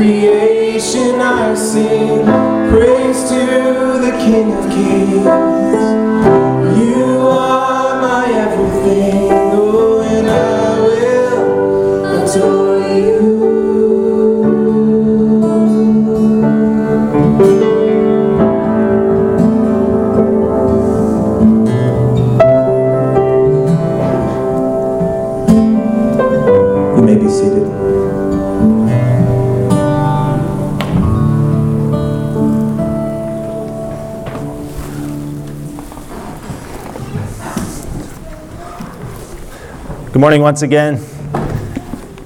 creation I sing praise to the King of Kings. Good morning once again.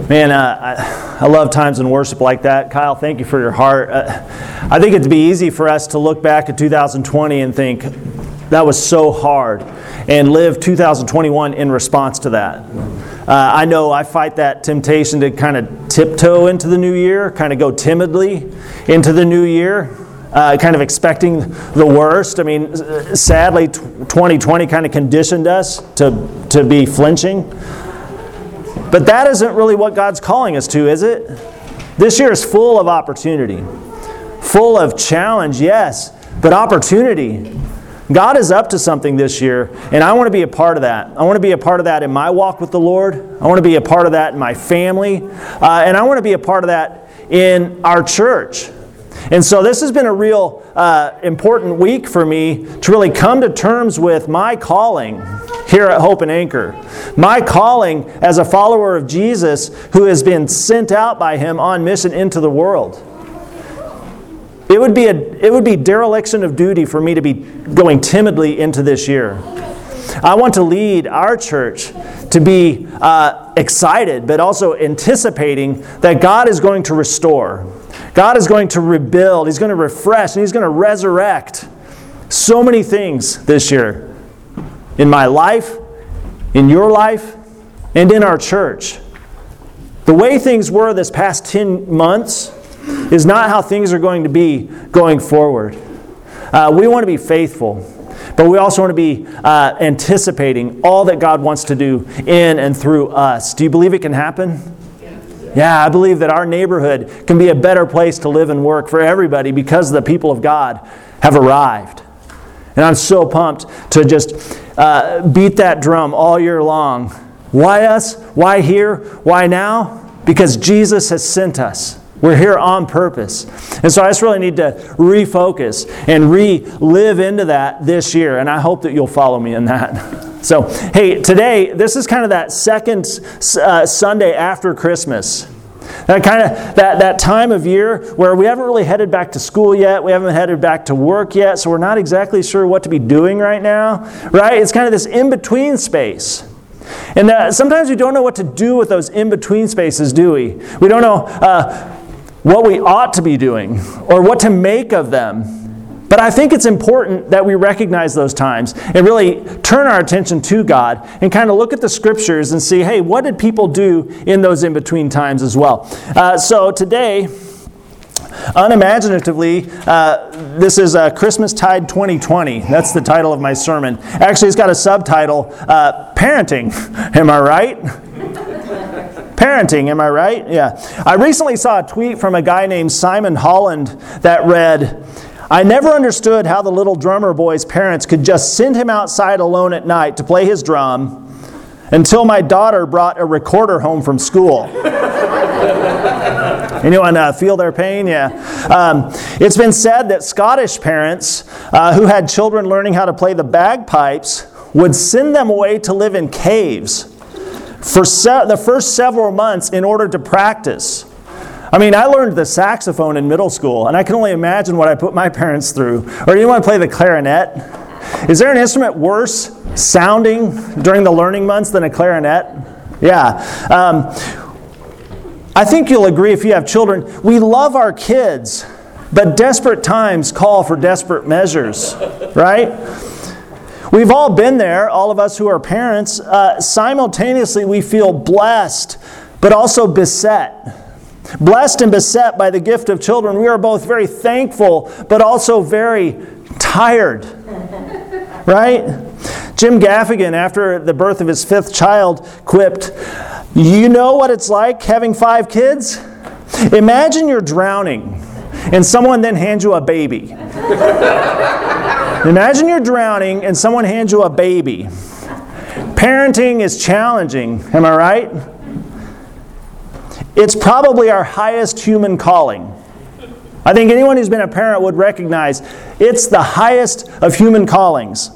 Man, uh, I, I love times in worship like that. Kyle, thank you for your heart. Uh, I think it'd be easy for us to look back at 2020 and think that was so hard and live 2021 in response to that. Uh, I know I fight that temptation to kind of tiptoe into the new year, kind of go timidly into the new year. Uh, kind of expecting the worst. I mean, sadly, t- 2020 kind of conditioned us to, to be flinching. But that isn't really what God's calling us to, is it? This year is full of opportunity, full of challenge, yes, but opportunity. God is up to something this year, and I want to be a part of that. I want to be a part of that in my walk with the Lord. I want to be a part of that in my family, uh, and I want to be a part of that in our church. And so this has been a real uh, important week for me to really come to terms with my calling here at Hope and Anchor. My calling as a follower of Jesus who has been sent out by him on mission into the world. It would be a it would be dereliction of duty for me to be going timidly into this year. I want to lead our church to be uh, excited, but also anticipating that God is going to restore. God is going to rebuild. He's going to refresh, and He's going to resurrect so many things this year in my life, in your life, and in our church. The way things were this past 10 months is not how things are going to be going forward. Uh, we want to be faithful. But we also want to be uh, anticipating all that God wants to do in and through us. Do you believe it can happen? Yeah, I believe that our neighborhood can be a better place to live and work for everybody because the people of God have arrived. And I'm so pumped to just uh, beat that drum all year long. Why us? Why here? Why now? Because Jesus has sent us. We're here on purpose. And so I just really need to refocus and re live into that this year. And I hope that you'll follow me in that. So, hey, today, this is kind of that second uh, Sunday after Christmas. That kind of that, that time of year where we haven't really headed back to school yet, we haven't headed back to work yet, so we're not exactly sure what to be doing right now, right? It's kind of this in-between space. And that sometimes we don't know what to do with those in-between spaces, do we? We don't know uh, what we ought to be doing or what to make of them. But I think it's important that we recognize those times and really turn our attention to God and kind of look at the scriptures and see, hey, what did people do in those in between times as well? Uh, so today, unimaginatively, uh, this is uh, Christmas Tide 2020. That's the title of my sermon. Actually, it's got a subtitle uh, Parenting. Am I right? Parenting, am I right? Yeah. I recently saw a tweet from a guy named Simon Holland that read, I never understood how the little drummer boy's parents could just send him outside alone at night to play his drum until my daughter brought a recorder home from school. Anyone uh, feel their pain? Yeah. Um, it's been said that Scottish parents uh, who had children learning how to play the bagpipes would send them away to live in caves for se- the first several months in order to practice. I mean, I learned the saxophone in middle school, and I can only imagine what I put my parents through. Or you want to play the clarinet? Is there an instrument worse sounding during the learning months than a clarinet? Yeah. Um, I think you'll agree if you have children, we love our kids, but desperate times call for desperate measures, right? We've all been there, all of us who are parents. Uh, simultaneously, we feel blessed, but also beset. Blessed and beset by the gift of children, we are both very thankful, but also very tired. Right? Jim Gaffigan, after the birth of his fifth child, quipped, You know what it's like having five kids? Imagine you're drowning and someone then hands you a baby. Imagine you're drowning and someone hands you a baby. Parenting is challenging, am I right? It's probably our highest human calling. I think anyone who's been a parent would recognize it's the highest of human callings.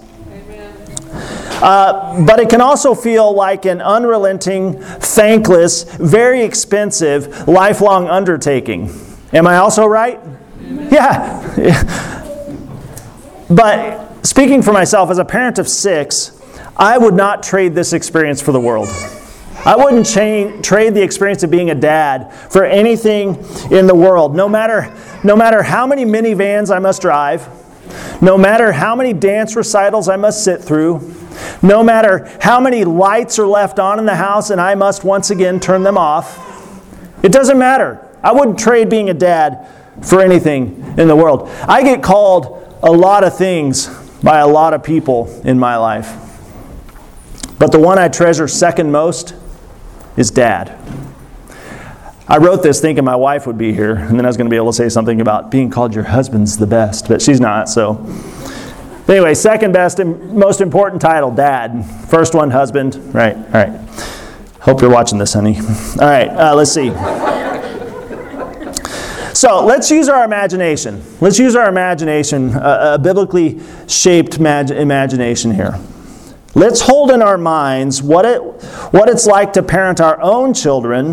Uh, but it can also feel like an unrelenting, thankless, very expensive, lifelong undertaking. Am I also right? Yeah. But speaking for myself, as a parent of six, I would not trade this experience for the world. I wouldn't chain, trade the experience of being a dad for anything in the world. No matter, no matter how many minivans I must drive, no matter how many dance recitals I must sit through, no matter how many lights are left on in the house and I must once again turn them off, it doesn't matter. I wouldn't trade being a dad for anything in the world. I get called a lot of things by a lot of people in my life. But the one I treasure second most is dad. I wrote this thinking my wife would be here, and then I was going to be able to say something about being called your husband's the best, but she's not, so Anyway, second best and most important title, dad. First one, husband. Right, all right. Hope you're watching this, honey. All right, uh, let's see. So let's use our imagination. Let's use our imagination, uh, a biblically shaped mag- imagination here. Let's hold in our minds what, it, what it's like to parent our own children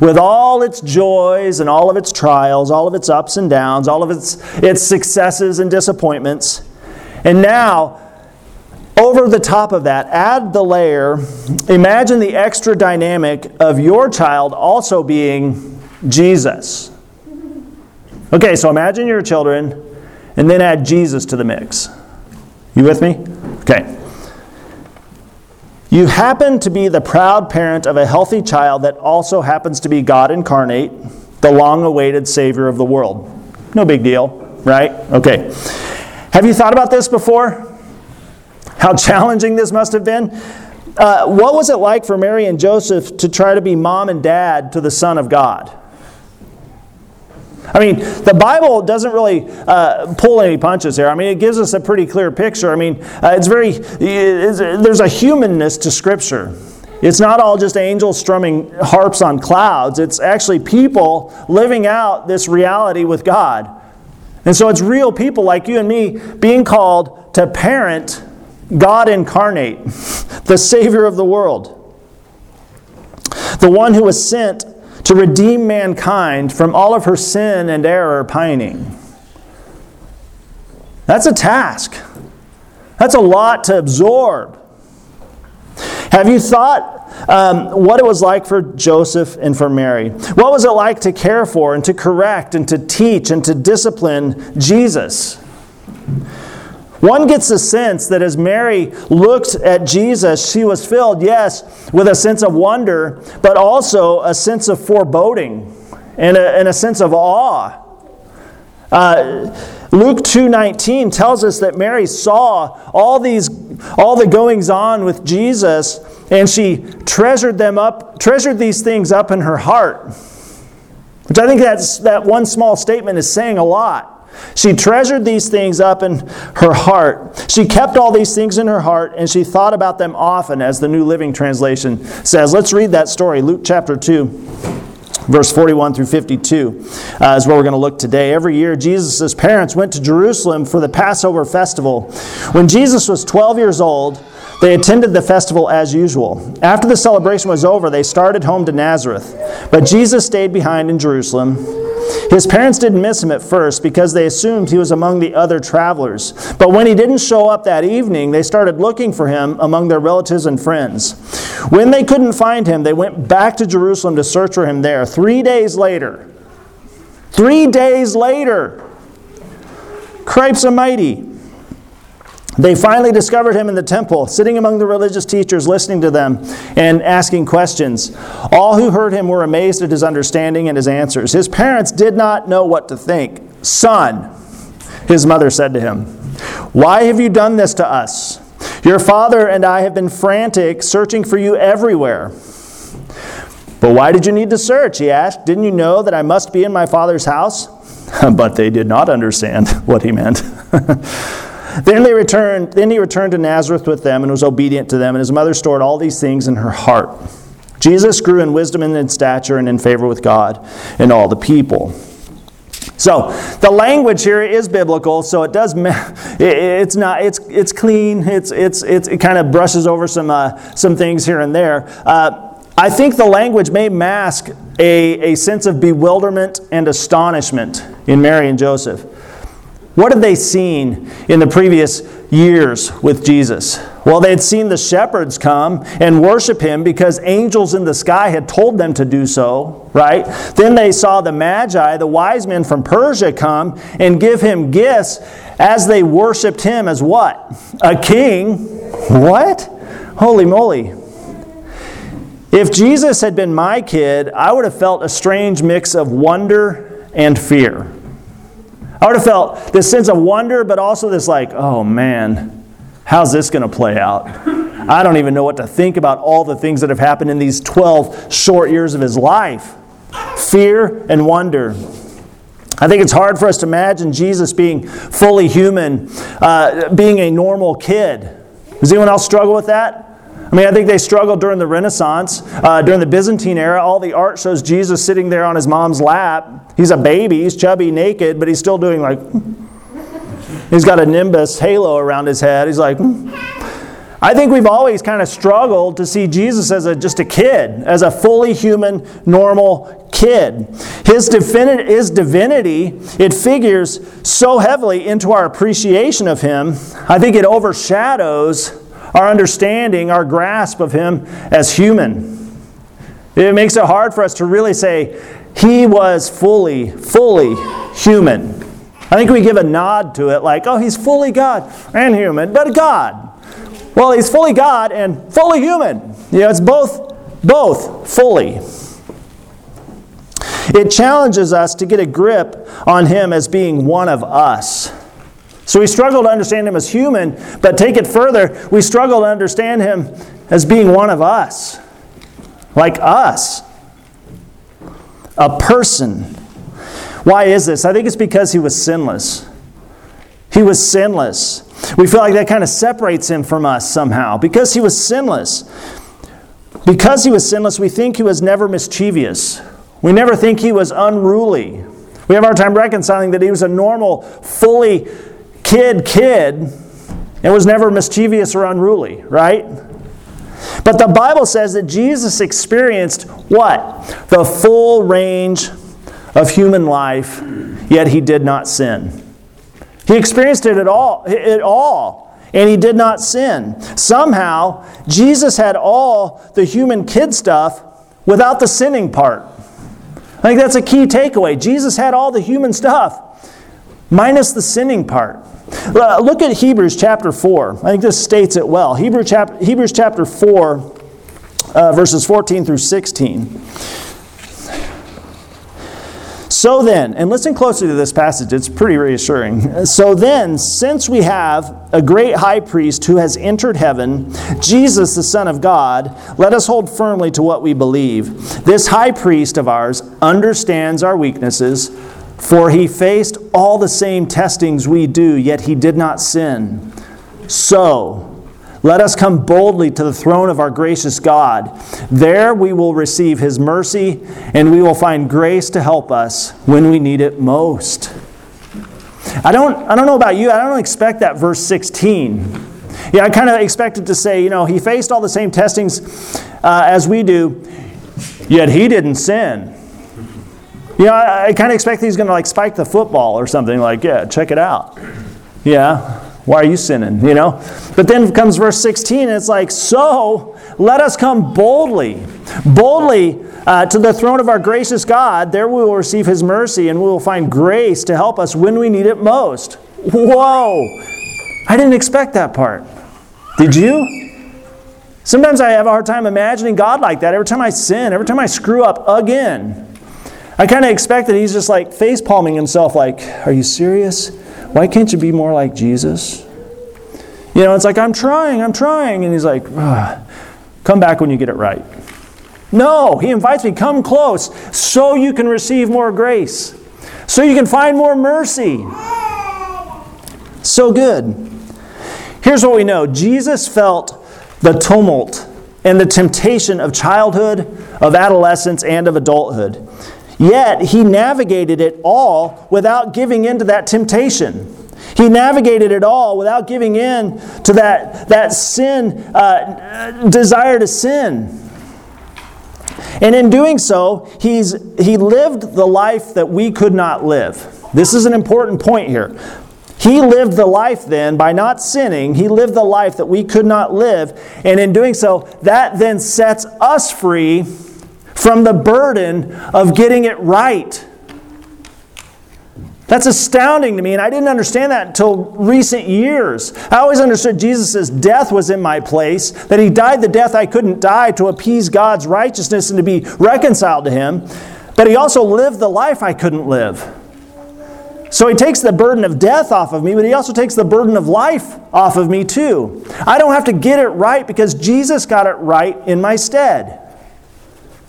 with all its joys and all of its trials, all of its ups and downs, all of its, its successes and disappointments. And now, over the top of that, add the layer, imagine the extra dynamic of your child also being Jesus. Okay, so imagine your children and then add Jesus to the mix. You with me? Okay. You happen to be the proud parent of a healthy child that also happens to be God incarnate, the long awaited Savior of the world. No big deal, right? Okay. Have you thought about this before? How challenging this must have been? Uh, what was it like for Mary and Joseph to try to be mom and dad to the Son of God? I mean, the Bible doesn't really uh, pull any punches here. I mean, it gives us a pretty clear picture. I mean, uh, it's very, it's, there's a humanness to Scripture. It's not all just angels strumming harps on clouds, it's actually people living out this reality with God. And so it's real people like you and me being called to parent God incarnate, the Savior of the world, the one who was sent to redeem mankind from all of her sin and error pining. That's a task. That's a lot to absorb. Have you thought um, what it was like for Joseph and for Mary. What was it like to care for and to correct and to teach and to discipline Jesus? One gets a sense that as Mary looked at Jesus, she was filled, yes, with a sense of wonder, but also a sense of foreboding and a, and a sense of awe. Uh, Luke 2:19 tells us that Mary saw all these all the goings on with Jesus and she treasured them up, treasured these things up in her heart. Which I think that's, that one small statement is saying a lot. She treasured these things up in her heart. She kept all these things in her heart and she thought about them often, as the New Living Translation says. Let's read that story, Luke chapter 2 verse 41 through 52 uh, is where we're going to look today. Every year, Jesus' parents went to Jerusalem for the Passover festival. When Jesus was 12 years old, they attended the festival as usual. After the celebration was over, they started home to Nazareth. But Jesus stayed behind in Jerusalem. His parents didn't miss him at first because they assumed he was among the other travelers. But when he didn't show up that evening, they started looking for him among their relatives and friends. When they couldn't find him, they went back to Jerusalem to search for him there. Three days later, three days later, cripes a mighty. They finally discovered him in the temple, sitting among the religious teachers, listening to them and asking questions. All who heard him were amazed at his understanding and his answers. His parents did not know what to think. Son, his mother said to him, Why have you done this to us? Your father and I have been frantic, searching for you everywhere. But why did you need to search? He asked. Didn't you know that I must be in my father's house? but they did not understand what he meant. then they returned, then he returned to Nazareth with them and was obedient to them, and his mother stored all these things in her heart. Jesus grew in wisdom and in stature and in favor with God and all the people. So the language here is biblical, so it does. It's not. It's it's clean. It's it's, it's it kind of brushes over some uh, some things here and there. Uh, I think the language may mask a, a sense of bewilderment and astonishment in Mary and Joseph. What had they seen in the previous years with Jesus? Well, they had seen the shepherds come and worship him because angels in the sky had told them to do so, right? Then they saw the Magi, the wise men from Persia, come and give him gifts as they worshiped him as what? A king. What? Holy moly. If Jesus had been my kid, I would have felt a strange mix of wonder and fear. I would have felt this sense of wonder, but also this, like, oh man, how's this going to play out? I don't even know what to think about all the things that have happened in these 12 short years of his life. Fear and wonder. I think it's hard for us to imagine Jesus being fully human, uh, being a normal kid. Does anyone else struggle with that? I mean, I think they struggled during the Renaissance. Uh, during the Byzantine era, all the art shows Jesus sitting there on his mom's lap. He's a baby, he's chubby, naked, but he's still doing like. He's got a nimbus halo around his head. He's like. I think we've always kind of struggled to see Jesus as a, just a kid, as a fully human, normal kid. His, his divinity, it figures so heavily into our appreciation of him, I think it overshadows our understanding, our grasp of Him as human. It makes it hard for us to really say, He was fully, fully human. I think we give a nod to it like, oh, He's fully God and human, but God. Well, He's fully God and fully human. You know, it's both, both fully. It challenges us to get a grip on Him as being one of us. So we struggle to understand him as human, but take it further, we struggle to understand him as being one of us, like us, a person. Why is this? I think it's because he was sinless. He was sinless. We feel like that kind of separates him from us somehow because he was sinless. Because he was sinless, we think he was never mischievous. We never think he was unruly. We have our time reconciling that he was a normal, fully kid, kid, and was never mischievous or unruly, right? But the Bible says that Jesus experienced what? The full range of human life, yet he did not sin. He experienced it at all, it all, and he did not sin. Somehow, Jesus had all the human kid stuff without the sinning part. I think that's a key takeaway. Jesus had all the human stuff, minus the sinning part. Look at Hebrews chapter 4. I think this states it well. Hebrew chap- Hebrews chapter 4, uh, verses 14 through 16. So then, and listen closely to this passage, it's pretty reassuring. So then, since we have a great high priest who has entered heaven, Jesus, the Son of God, let us hold firmly to what we believe. This high priest of ours understands our weaknesses for he faced all the same testings we do, yet he did not sin. So, let us come boldly to the throne of our gracious God. There we will receive his mercy, and we will find grace to help us when we need it most. I don't, I don't know about you, I don't expect that verse 16. Yeah, I kind of expected to say, you know, he faced all the same testings uh, as we do, yet he didn't sin. You know, I, I kind of expect he's going to like spike the football or something like, yeah, check it out. Yeah, why are you sinning? You know? But then comes verse 16, and it's like, so let us come boldly, boldly uh, to the throne of our gracious God. There we will receive his mercy, and we will find grace to help us when we need it most. Whoa! I didn't expect that part. Did you? Sometimes I have a hard time imagining God like that. Every time I sin, every time I screw up again, I kind of expect that he's just like face palming himself, like, Are you serious? Why can't you be more like Jesus? You know, it's like, I'm trying, I'm trying. And he's like, Come back when you get it right. No, he invites me, come close so you can receive more grace, so you can find more mercy. So good. Here's what we know Jesus felt the tumult and the temptation of childhood, of adolescence, and of adulthood. Yet he navigated it all without giving in to that temptation. He navigated it all without giving in to that, that sin, uh, desire to sin. And in doing so, he's, he lived the life that we could not live. This is an important point here. He lived the life then by not sinning. He lived the life that we could not live. And in doing so, that then sets us free from the burden of getting it right. That's astounding to me, and I didn't understand that until recent years. I always understood Jesus' death was in my place, that he died the death I couldn't die to appease God's righteousness and to be reconciled to him, but he also lived the life I couldn't live. So he takes the burden of death off of me, but he also takes the burden of life off of me too. I don't have to get it right because Jesus got it right in my stead.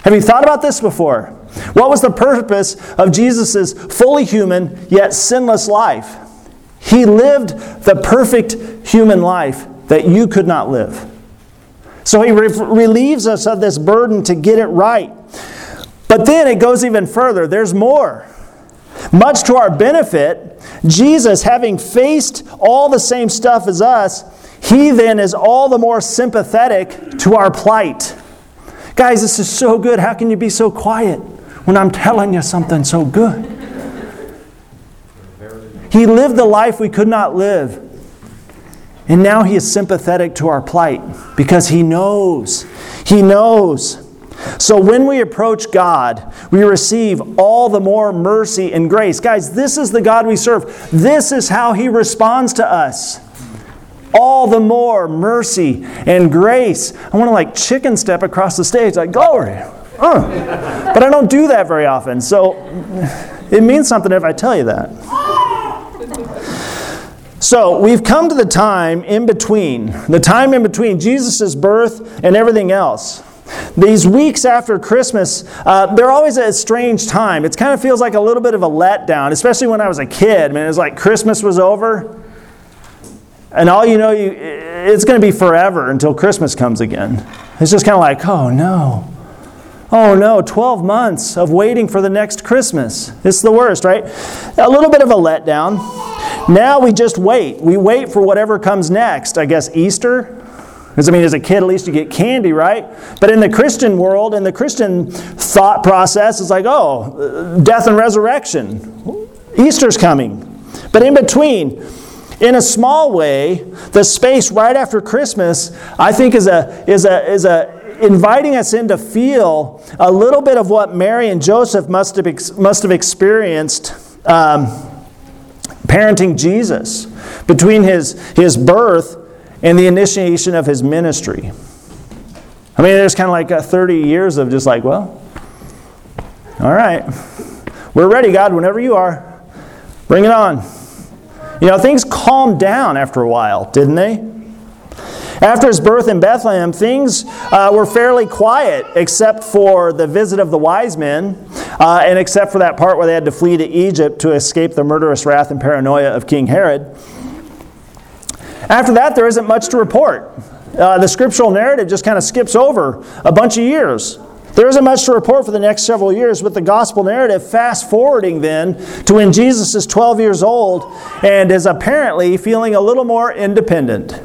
Have you thought about this before? What was the purpose of Jesus' fully human yet sinless life? He lived the perfect human life that you could not live. So he re- relieves us of this burden to get it right. But then it goes even further. There's more. Much to our benefit, Jesus, having faced all the same stuff as us, he then is all the more sympathetic to our plight. Guys, this is so good. How can you be so quiet? when I'm telling you something so good. He lived the life we could not live. And now he is sympathetic to our plight because he knows. He knows. So when we approach God, we receive all the more mercy and grace. Guys, this is the God we serve. This is how he responds to us. All the more mercy and grace. I want to like chicken step across the stage, like, glory. Uh. But I don't do that very often, so it means something if I tell you that. So we've come to the time in between, the time in between Jesus' birth and everything else. These weeks after Christmas, uh, they're always a strange time. It kind of feels like a little bit of a letdown, especially when I was a kid. It was like Christmas was over, and all you know, you, it's going to be forever until Christmas comes again. It's just kind of like, oh no. Oh no, 12 months of waiting for the next Christmas. It's the worst, right? A little bit of a letdown. Now we just wait. We wait for whatever comes next. I guess Easter. Because, I mean, as a kid, at least you get candy, right? But in the Christian world, in the Christian thought process, it's like, oh, uh, death and resurrection. Easter's coming. But in between, in a small way, the space right after Christmas, I think, is a, is a, is a inviting us in to feel a little bit of what Mary and Joseph must have, ex- must have experienced um, parenting Jesus between his, his birth and the initiation of his ministry. I mean, there's kind of like 30 years of just like, well, all right, we're ready, God, whenever you are. Bring it on. You know, things calmed down after a while, didn't they? After his birth in Bethlehem, things uh, were fairly quiet except for the visit of the wise men uh, and except for that part where they had to flee to Egypt to escape the murderous wrath and paranoia of King Herod. After that, there isn't much to report. Uh, the scriptural narrative just kind of skips over a bunch of years. There isn't much to report for the next several years, with the gospel narrative fast forwarding then to when Jesus is 12 years old and is apparently feeling a little more independent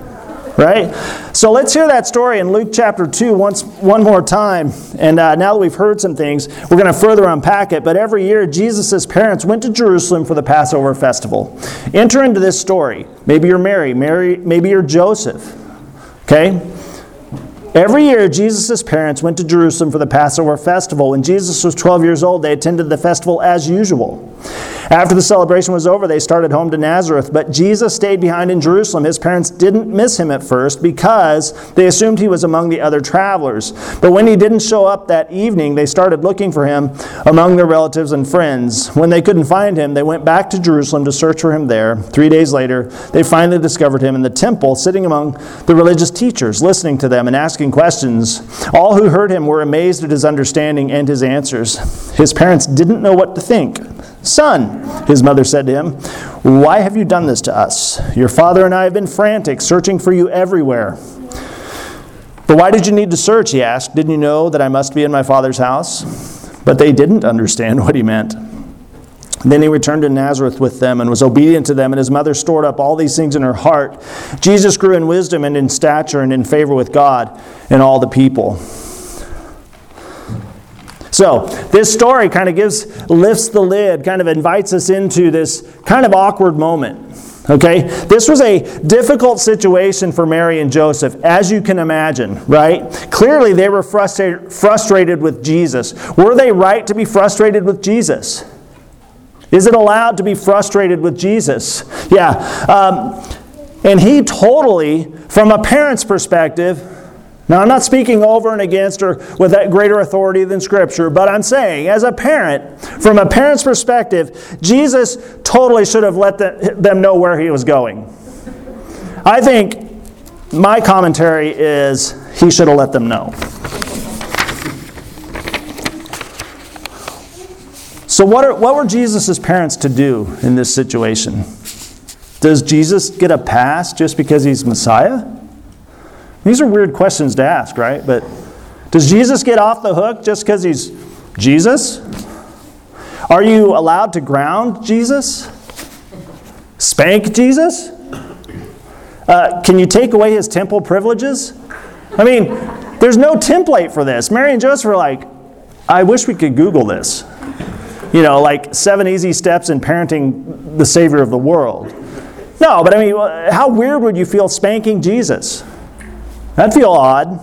right? So let's hear that story in Luke chapter 2 once, one more time. And uh, now that we've heard some things, we're going to further unpack it. But every year, Jesus' parents went to Jerusalem for the Passover festival. Enter into this story. Maybe you're Mary, Mary maybe you're Joseph. Okay? Every year, Jesus' parents went to Jerusalem for the Passover festival. When Jesus was 12 years old, they attended the festival as usual. After the celebration was over, they started home to Nazareth, but Jesus stayed behind in Jerusalem. His parents didn't miss him at first because they assumed he was among the other travelers. But when he didn't show up that evening, they started looking for him among their relatives and friends. When they couldn't find him, they went back to Jerusalem to search for him there. Three days later, they finally discovered him in the temple, sitting among the religious teachers, listening to them and asking questions. All who heard him were amazed at his understanding and his answers. His parents didn't know what to think. Son, his mother said to him, Why have you done this to us? Your father and I have been frantic, searching for you everywhere. But why did you need to search? He asked. Didn't you know that I must be in my father's house? But they didn't understand what he meant. Then he returned to Nazareth with them and was obedient to them, and his mother stored up all these things in her heart. Jesus grew in wisdom and in stature and in favor with God and all the people. So, this story kind of gives, lifts the lid, kind of invites us into this kind of awkward moment. Okay? This was a difficult situation for Mary and Joseph, as you can imagine, right? Clearly, they were frustrated, frustrated with Jesus. Were they right to be frustrated with Jesus? Is it allowed to be frustrated with Jesus? Yeah. Um, and he totally, from a parent's perspective, now I'm not speaking over and against or with that greater authority than Scripture, but I'm saying, as a parent, from a parent's perspective, Jesus totally should have let them know where he was going. I think my commentary is he should have let them know. So, what, are, what were Jesus' parents to do in this situation? Does Jesus get a pass just because he's Messiah? These are weird questions to ask, right? But does Jesus get off the hook just because he's Jesus? Are you allowed to ground Jesus? Spank Jesus? Uh, can you take away his temple privileges? I mean, there's no template for this. Mary and Joseph are like, I wish we could Google this you know, like seven easy steps in parenting the Savior of the world. No, but I mean, how weird would you feel spanking Jesus? That'd feel odd.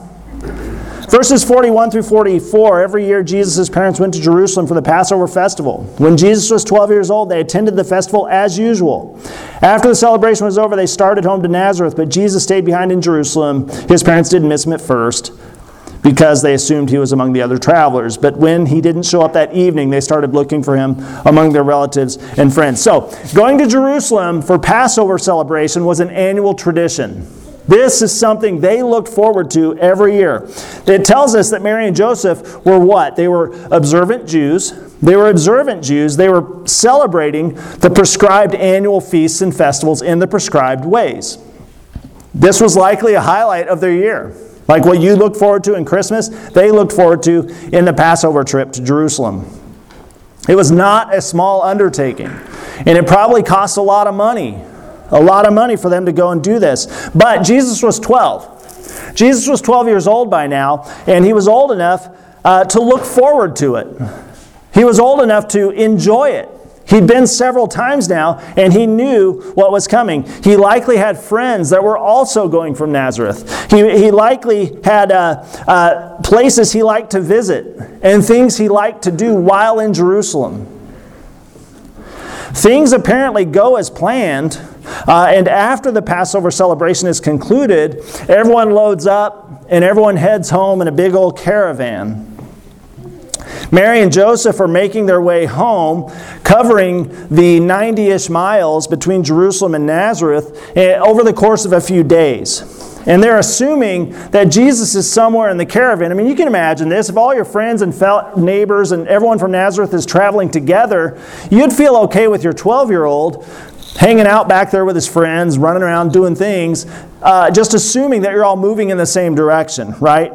Verses 41 through 44 every year Jesus' parents went to Jerusalem for the Passover festival. When Jesus was 12 years old, they attended the festival as usual. After the celebration was over, they started home to Nazareth, but Jesus stayed behind in Jerusalem. His parents didn't miss him at first because they assumed he was among the other travelers. But when he didn't show up that evening, they started looking for him among their relatives and friends. So, going to Jerusalem for Passover celebration was an annual tradition. This is something they looked forward to every year. It tells us that Mary and Joseph were what? They were observant Jews. They were observant Jews. They were celebrating the prescribed annual feasts and festivals in the prescribed ways. This was likely a highlight of their year. Like what you look forward to in Christmas, they looked forward to in the Passover trip to Jerusalem. It was not a small undertaking, and it probably cost a lot of money. A lot of money for them to go and do this. But Jesus was 12. Jesus was 12 years old by now, and he was old enough uh, to look forward to it. He was old enough to enjoy it. He'd been several times now, and he knew what was coming. He likely had friends that were also going from Nazareth. He, he likely had uh, uh, places he liked to visit and things he liked to do while in Jerusalem. Things apparently go as planned, uh, and after the Passover celebration is concluded, everyone loads up and everyone heads home in a big old caravan. Mary and Joseph are making their way home, covering the 90 ish miles between Jerusalem and Nazareth eh, over the course of a few days. And they're assuming that Jesus is somewhere in the caravan. I mean, you can imagine this. If all your friends and neighbors and everyone from Nazareth is traveling together, you'd feel okay with your 12 year old hanging out back there with his friends, running around doing things, uh, just assuming that you're all moving in the same direction, right?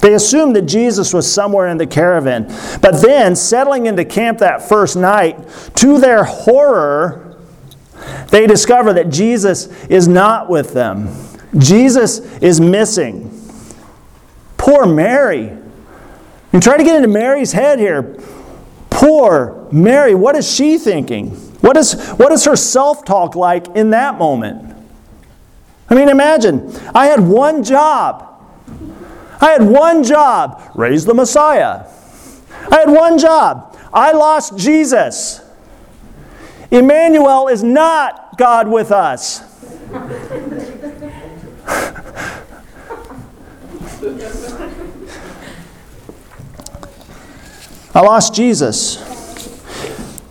They assumed that Jesus was somewhere in the caravan. But then, settling into camp that first night, to their horror, they discover that Jesus is not with them. Jesus is missing. Poor Mary. And try to get into Mary's head here. Poor Mary, what is she thinking? What is, what is her self talk like in that moment? I mean, imagine, I had one job. I had one job raise the Messiah. I had one job. I lost Jesus. Emmanuel is not God with us. I lost Jesus.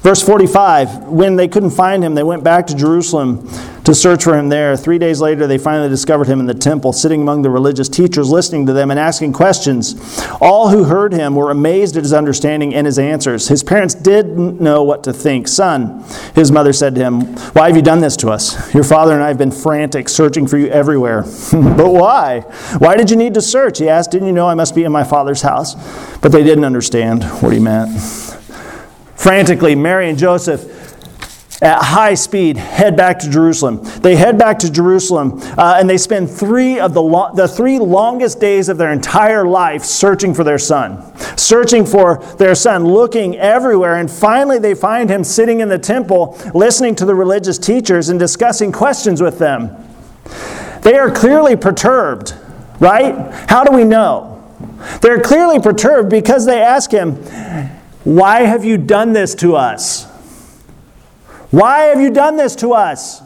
Verse 45 When they couldn't find him, they went back to Jerusalem to search for him there. Three days later, they finally discovered him in the temple, sitting among the religious teachers, listening to them and asking questions. All who heard him were amazed at his understanding and his answers. His parents didn't know what to think. Son, his mother said to him, Why have you done this to us? Your father and I have been frantic, searching for you everywhere. but why? Why did you need to search? He asked, Didn't you know I must be in my father's house? But they didn't understand what he meant. Frantically, Mary and Joseph at high speed head back to Jerusalem. They head back to Jerusalem uh, and they spend three of the, lo- the three longest days of their entire life searching for their son, searching for their son, looking everywhere. And finally, they find him sitting in the temple, listening to the religious teachers and discussing questions with them. They are clearly perturbed, right? How do we know? They're clearly perturbed because they ask him, Why have you done this to us? Why have you done this to us?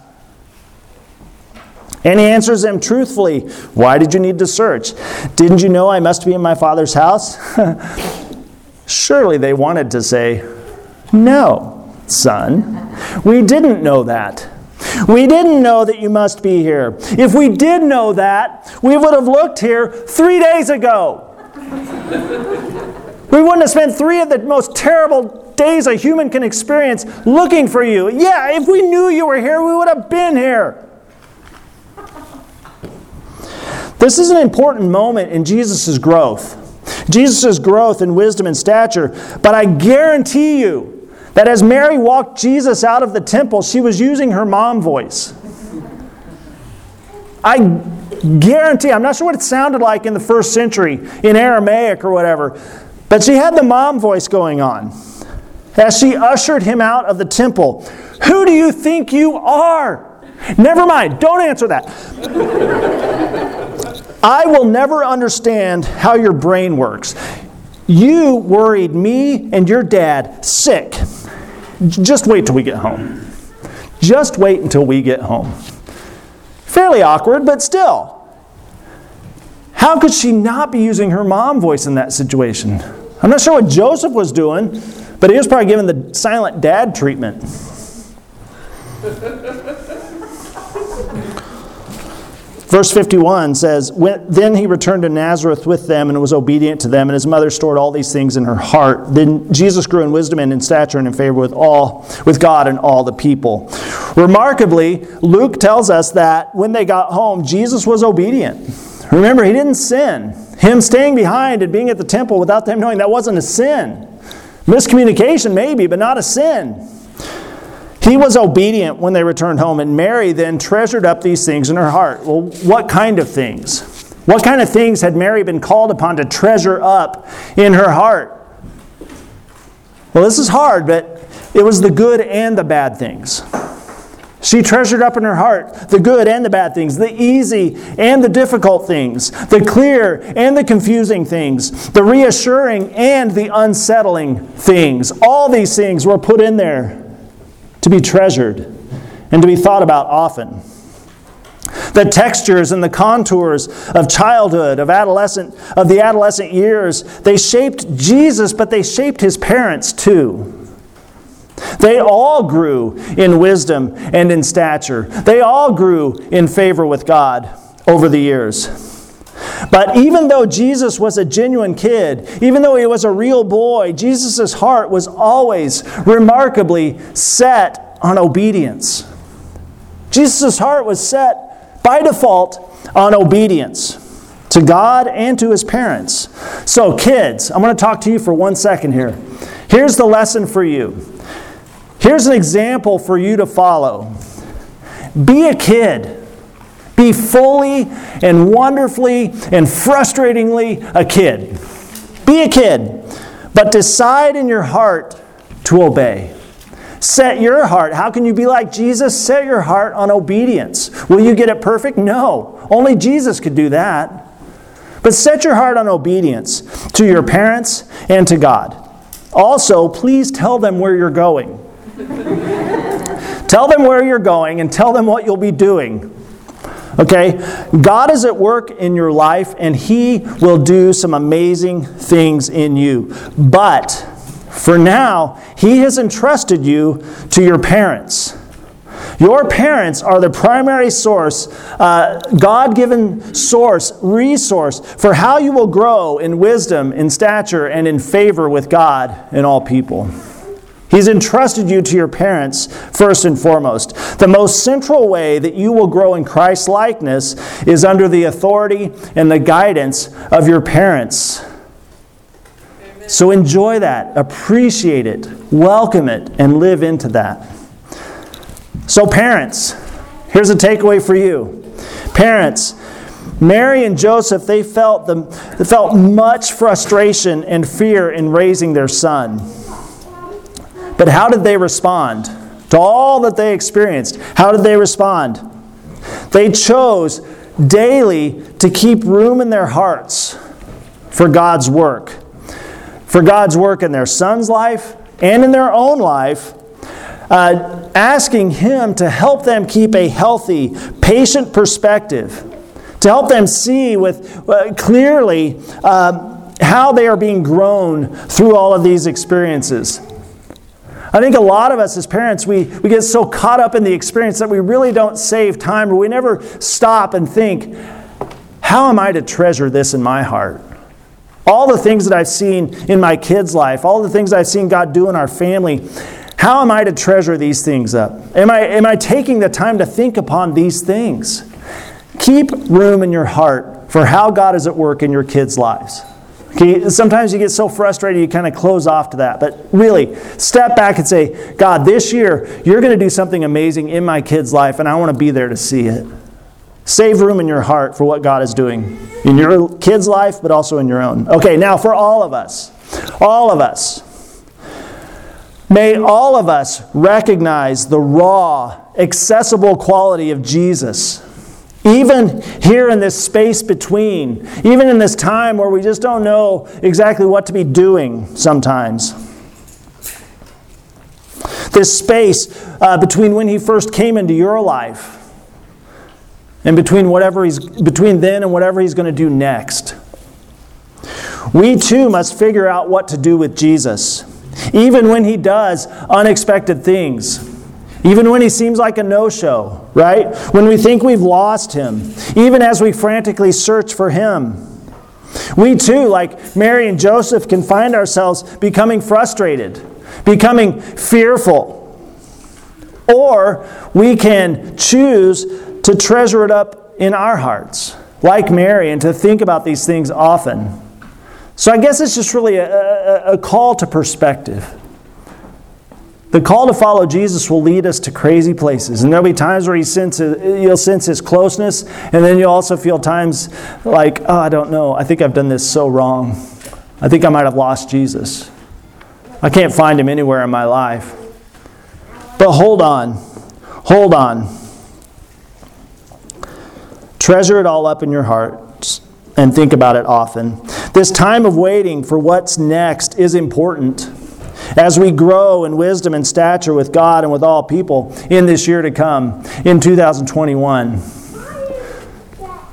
And he answers them truthfully Why did you need to search? Didn't you know I must be in my father's house? Surely they wanted to say, No, son, we didn't know that. We didn't know that you must be here. If we did know that, we would have looked here three days ago. we wouldn't have spent three of the most terrible days a human can experience looking for you. Yeah, if we knew you were here, we would have been here. This is an important moment in Jesus' growth. Jesus' growth in wisdom and stature. But I guarantee you that as Mary walked Jesus out of the temple, she was using her mom voice. I guarantee, I'm not sure what it sounded like in the first century in Aramaic or whatever, but she had the mom voice going on as she ushered him out of the temple. Who do you think you are? Never mind, don't answer that. I will never understand how your brain works. You worried me and your dad sick. Just wait till we get home. Just wait until we get home. Fairly awkward, but still. How could she not be using her mom voice in that situation? I'm not sure what Joseph was doing, but he was probably given the silent dad treatment. Verse 51 says, Then he returned to Nazareth with them and was obedient to them, and his mother stored all these things in her heart. Then Jesus grew in wisdom and in stature and in favor with all, with God and all the people. Remarkably, Luke tells us that when they got home, Jesus was obedient. Remember, he didn't sin. Him staying behind and being at the temple without them knowing that wasn't a sin. Miscommunication, maybe, but not a sin. He was obedient when they returned home, and Mary then treasured up these things in her heart. Well, what kind of things? What kind of things had Mary been called upon to treasure up in her heart? Well, this is hard, but it was the good and the bad things. She treasured up in her heart the good and the bad things, the easy and the difficult things, the clear and the confusing things, the reassuring and the unsettling things. All these things were put in there to be treasured and to be thought about often. The textures and the contours of childhood, of adolescent, of the adolescent years, they shaped Jesus, but they shaped his parents too. They all grew in wisdom and in stature. They all grew in favor with God over the years. But even though Jesus was a genuine kid, even though he was a real boy, Jesus' heart was always remarkably set on obedience. Jesus' heart was set by default on obedience to God and to his parents. So, kids, I'm going to talk to you for one second here. Here's the lesson for you Here's an example for you to follow be a kid. Be fully and wonderfully and frustratingly a kid. Be a kid, but decide in your heart to obey. Set your heart. How can you be like Jesus? Set your heart on obedience. Will you get it perfect? No. Only Jesus could do that. But set your heart on obedience to your parents and to God. Also, please tell them where you're going. Tell them where you're going and tell them what you'll be doing. Okay? God is at work in your life and He will do some amazing things in you. But for now, He has entrusted you to your parents. Your parents are the primary source, uh, God given source, resource for how you will grow in wisdom, in stature, and in favor with God and all people. He's entrusted you to your parents first and foremost. The most central way that you will grow in Christ's likeness is under the authority and the guidance of your parents. So enjoy that, appreciate it, welcome it, and live into that. So, parents, here's a takeaway for you. Parents, Mary and Joseph, they felt, the, they felt much frustration and fear in raising their son. But how did they respond to all that they experienced? How did they respond? They chose daily to keep room in their hearts for God's work. For God's work in their son's life and in their own life, uh, asking Him to help them keep a healthy, patient perspective, to help them see with uh, clearly uh, how they are being grown through all of these experiences. I think a lot of us as parents, we, we get so caught up in the experience that we really don't save time or we never stop and think, how am I to treasure this in my heart? All the things that I've seen in my kids' life, all the things I've seen God do in our family, how am I to treasure these things up? Am I, am I taking the time to think upon these things? Keep room in your heart for how God is at work in your kids' lives. Okay, sometimes you get so frustrated you kind of close off to that. But really, step back and say, God, this year you're going to do something amazing in my kid's life, and I want to be there to see it. Save room in your heart for what God is doing in your kid's life, but also in your own. Okay, now for all of us, all of us, may all of us recognize the raw, accessible quality of Jesus even here in this space between, even in this time where we just don't know exactly what to be doing sometimes. This space uh, between when he first came into your life and between whatever he's between then and whatever he's going to do next. We too must figure out what to do with Jesus, even when he does unexpected things. Even when he seems like a no show, right? When we think we've lost him, even as we frantically search for him. We too, like Mary and Joseph, can find ourselves becoming frustrated, becoming fearful. Or we can choose to treasure it up in our hearts, like Mary, and to think about these things often. So I guess it's just really a, a, a call to perspective. The call to follow Jesus will lead us to crazy places. And there'll be times where sense, you'll sense his closeness, and then you'll also feel times like, oh, I don't know, I think I've done this so wrong. I think I might have lost Jesus. I can't find him anywhere in my life. But hold on, hold on. Treasure it all up in your heart and think about it often. This time of waiting for what's next is important as we grow in wisdom and stature with God and with all people in this year to come, in 2021.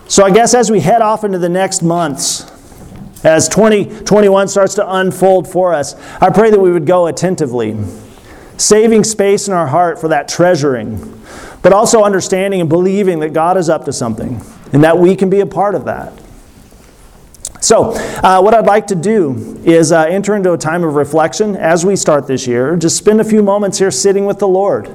So, I guess as we head off into the next months, as 2021 starts to unfold for us, I pray that we would go attentively, saving space in our heart for that treasuring, but also understanding and believing that God is up to something and that we can be a part of that. So, uh, what I'd like to do is uh, enter into a time of reflection as we start this year. Just spend a few moments here sitting with the Lord.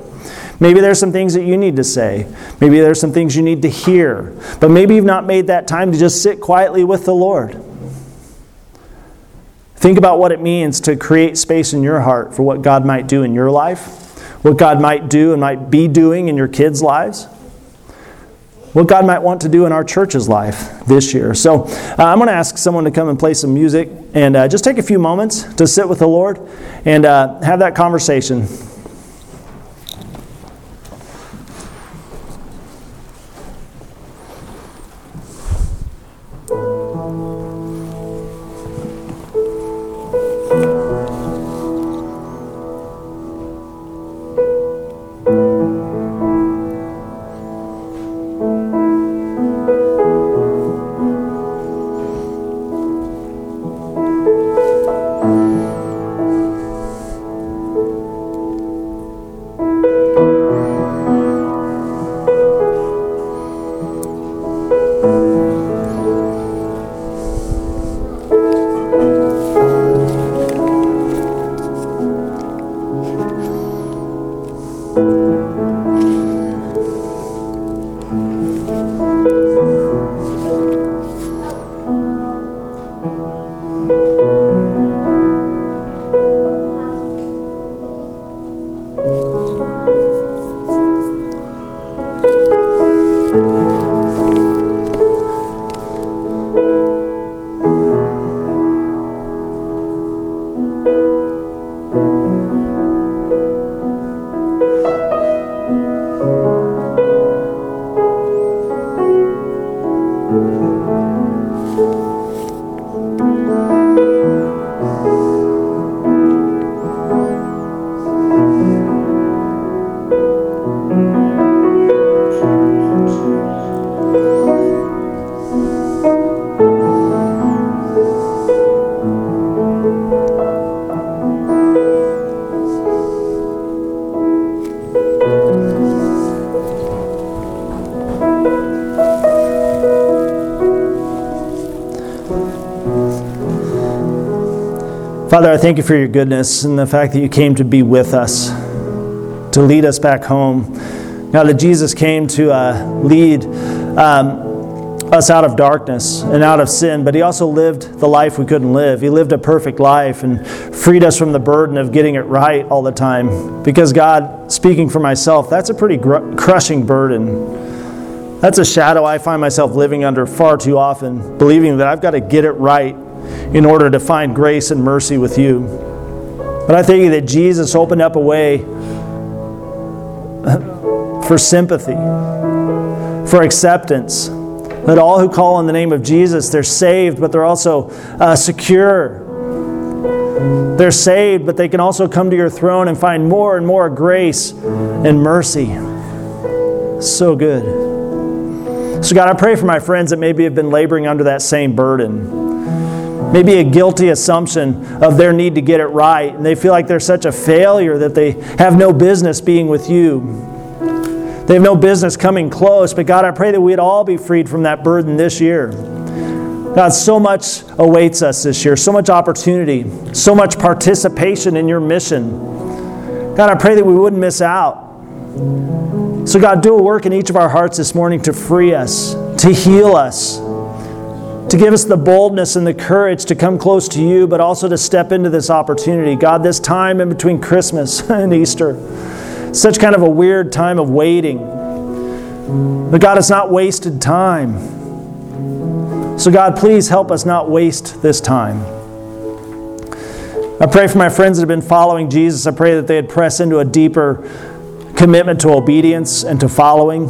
Maybe there's some things that you need to say. Maybe there's some things you need to hear. But maybe you've not made that time to just sit quietly with the Lord. Think about what it means to create space in your heart for what God might do in your life, what God might do and might be doing in your kids' lives what God might want to do in our church's life this year. So uh, I'm going to ask someone to come and play some music and uh, just take a few moments to sit with the Lord and uh, have that conversation. Father, I thank you for your goodness and the fact that you came to be with us, to lead us back home. God, that Jesus came to uh, lead um, us out of darkness and out of sin, but he also lived the life we couldn't live. He lived a perfect life and freed us from the burden of getting it right all the time. Because, God, speaking for myself, that's a pretty gr- crushing burden. That's a shadow I find myself living under far too often, believing that I've got to get it right in order to find grace and mercy with you. But I thank you that Jesus opened up a way for sympathy, for acceptance. That all who call on the name of Jesus, they're saved, but they're also uh, secure. They're saved, but they can also come to your throne and find more and more grace and mercy. So good. So, God, I pray for my friends that maybe have been laboring under that same burden maybe a guilty assumption of their need to get it right, and they feel like they're such a failure that they have no business being with you. They have no business coming close, but God, I pray that we'd all be freed from that burden this year. God, so much awaits us this year, so much opportunity, so much participation in your mission. God, I pray that we wouldn't miss out. So, God, do a work in each of our hearts this morning to free us, to heal us, to give us the boldness and the courage to come close to you, but also to step into this opportunity. God, this time in between Christmas and Easter, such kind of a weird time of waiting. But God, it's not wasted time. So, God, please help us not waste this time. I pray for my friends that have been following Jesus. I pray that they'd press into a deeper commitment to obedience and to following.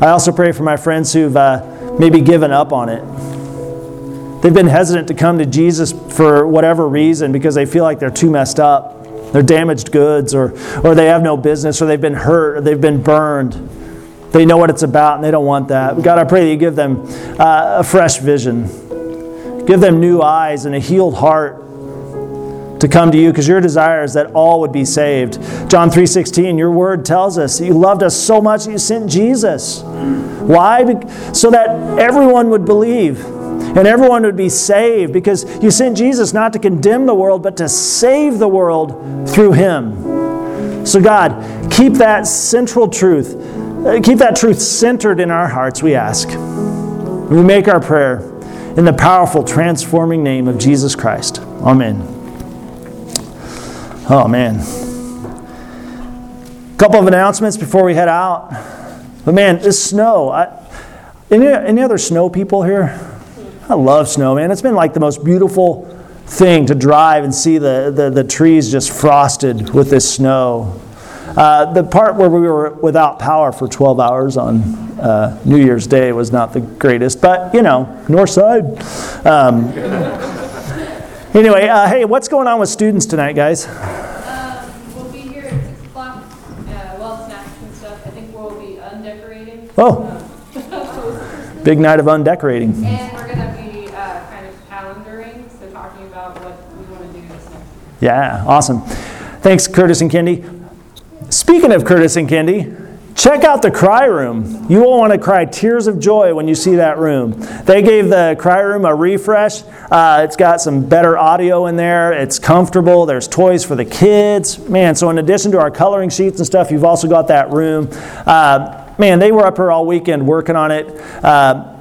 I also pray for my friends who've uh, maybe given up on it. They've been hesitant to come to Jesus for whatever reason because they feel like they're too messed up. They're damaged goods, or, or they have no business, or they've been hurt, or they've been burned. They know what it's about and they don't want that. God, I pray that you give them uh, a fresh vision, give them new eyes and a healed heart to come to you because your desire is that all would be saved. John 3:16 your word tells us you loved us so much that you sent Jesus. Why? So that everyone would believe and everyone would be saved because you sent Jesus not to condemn the world, but to save the world through him. So, God, keep that central truth, uh, keep that truth centered in our hearts, we ask. We make our prayer in the powerful, transforming name of Jesus Christ. Amen. Oh, man. A couple of announcements before we head out. But man, this snow. I, any, any other snow people here? I love snow, man. It's been like the most beautiful thing to drive and see the, the, the trees just frosted with this snow. Uh, the part where we were without power for 12 hours on uh, New Year's Day was not the greatest, but you know, north side. Um, anyway, uh, hey, what's going on with students tonight, guys? Um, we'll be here at 6 o'clock, uh, well, snacks and stuff. I think we'll be undecorating. Oh, big night of undecorating. And we're going to be uh, kind of calendaring, so talking about what we want to do this next year. Yeah, awesome. Thanks, Curtis and Kendi. Speaking of Curtis and Kendi, Check out the cry room. You will want to cry tears of joy when you see that room. They gave the cry room a refresh. Uh, it's got some better audio in there. It's comfortable. There's toys for the kids. Man, so in addition to our coloring sheets and stuff, you've also got that room. Uh, man, they were up here all weekend working on it. Uh,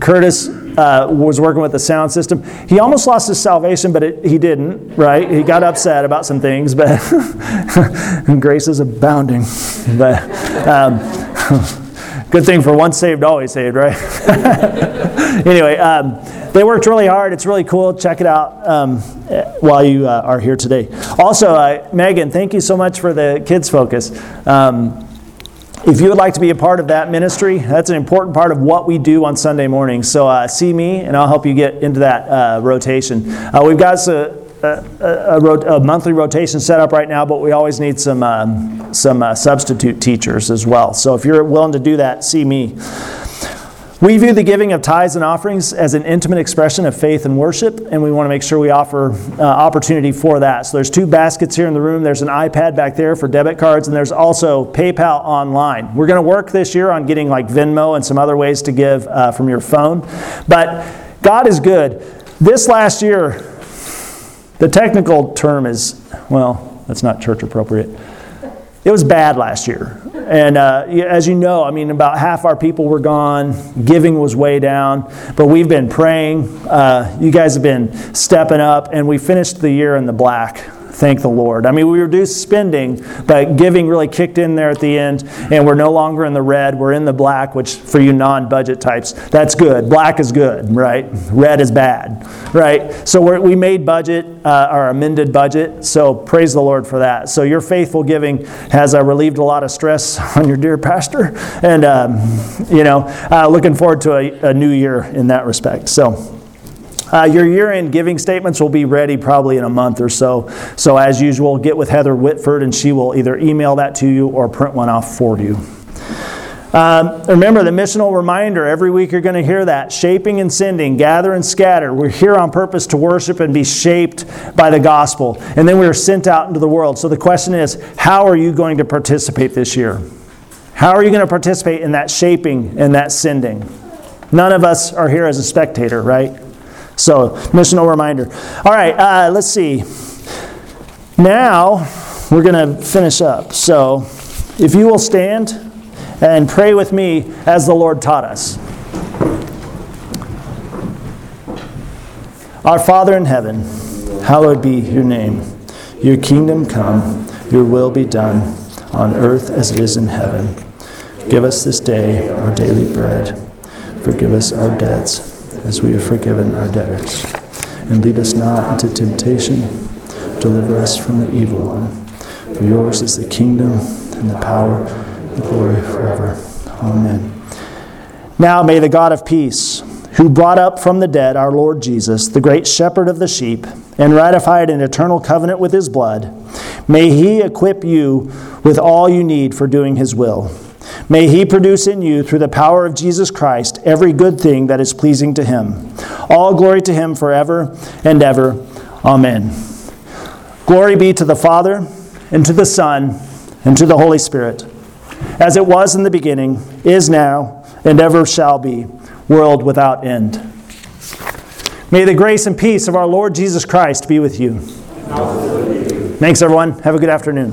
Curtis uh, was working with the sound system. He almost lost his salvation, but it, he didn't, right? He got upset about some things, but grace is abounding. But um, good thing for once saved, always saved, right? anyway, um, they worked really hard. It's really cool. Check it out um, while you uh, are here today. Also, uh, Megan, thank you so much for the kids focus. Um, if you would like to be a part of that ministry, that's an important part of what we do on Sunday mornings. So uh, see me, and I'll help you get into that uh, rotation. Uh, we've got a, a, a, a, monthly rotation set up right now, but we always need some um, some uh, substitute teachers as well. So if you're willing to do that, see me. We view the giving of tithes and offerings as an intimate expression of faith and worship, and we want to make sure we offer uh, opportunity for that. So there's two baskets here in the room. There's an iPad back there for debit cards, and there's also PayPal online. We're going to work this year on getting like Venmo and some other ways to give uh, from your phone. But God is good. This last year, the technical term is, well, that's not church appropriate. It was bad last year. And uh, as you know, I mean, about half our people were gone. Giving was way down. But we've been praying. Uh, you guys have been stepping up, and we finished the year in the black. Thank the Lord. I mean, we reduced spending, but giving really kicked in there at the end, and we're no longer in the red. We're in the black, which for you non budget types, that's good. Black is good, right? Red is bad, right? So we made budget, uh, our amended budget, so praise the Lord for that. So your faithful giving has uh, relieved a lot of stress on your dear pastor, and, um, you know, uh, looking forward to a, a new year in that respect. So, uh, your year end giving statements will be ready probably in a month or so. So, as usual, get with Heather Whitford and she will either email that to you or print one off for you. Um, remember the missional reminder every week you're going to hear that shaping and sending, gather and scatter. We're here on purpose to worship and be shaped by the gospel. And then we are sent out into the world. So the question is how are you going to participate this year? How are you going to participate in that shaping and that sending? None of us are here as a spectator, right? So, missional reminder. All right, uh, let's see. Now, we're going to finish up. So, if you will stand and pray with me as the Lord taught us. Our Father in heaven, hallowed be your name. Your kingdom come, your will be done, on earth as it is in heaven. Give us this day our daily bread. Forgive us our debts as we have forgiven our debtors. And lead us not into temptation, deliver us from the evil one. For yours is the kingdom, and the power, and the glory forever. Amen. Now may the God of peace, who brought up from the dead our Lord Jesus, the great shepherd of the sheep, and ratified an eternal covenant with his blood, may he equip you with all you need for doing his will May He produce in you, through the power of Jesus Christ, every good thing that is pleasing to Him. All glory to Him forever and ever. Amen. Glory be to the Father, and to the Son, and to the Holy Spirit, as it was in the beginning, is now, and ever shall be, world without end. May the grace and peace of our Lord Jesus Christ be with you. Thanks, everyone. Have a good afternoon.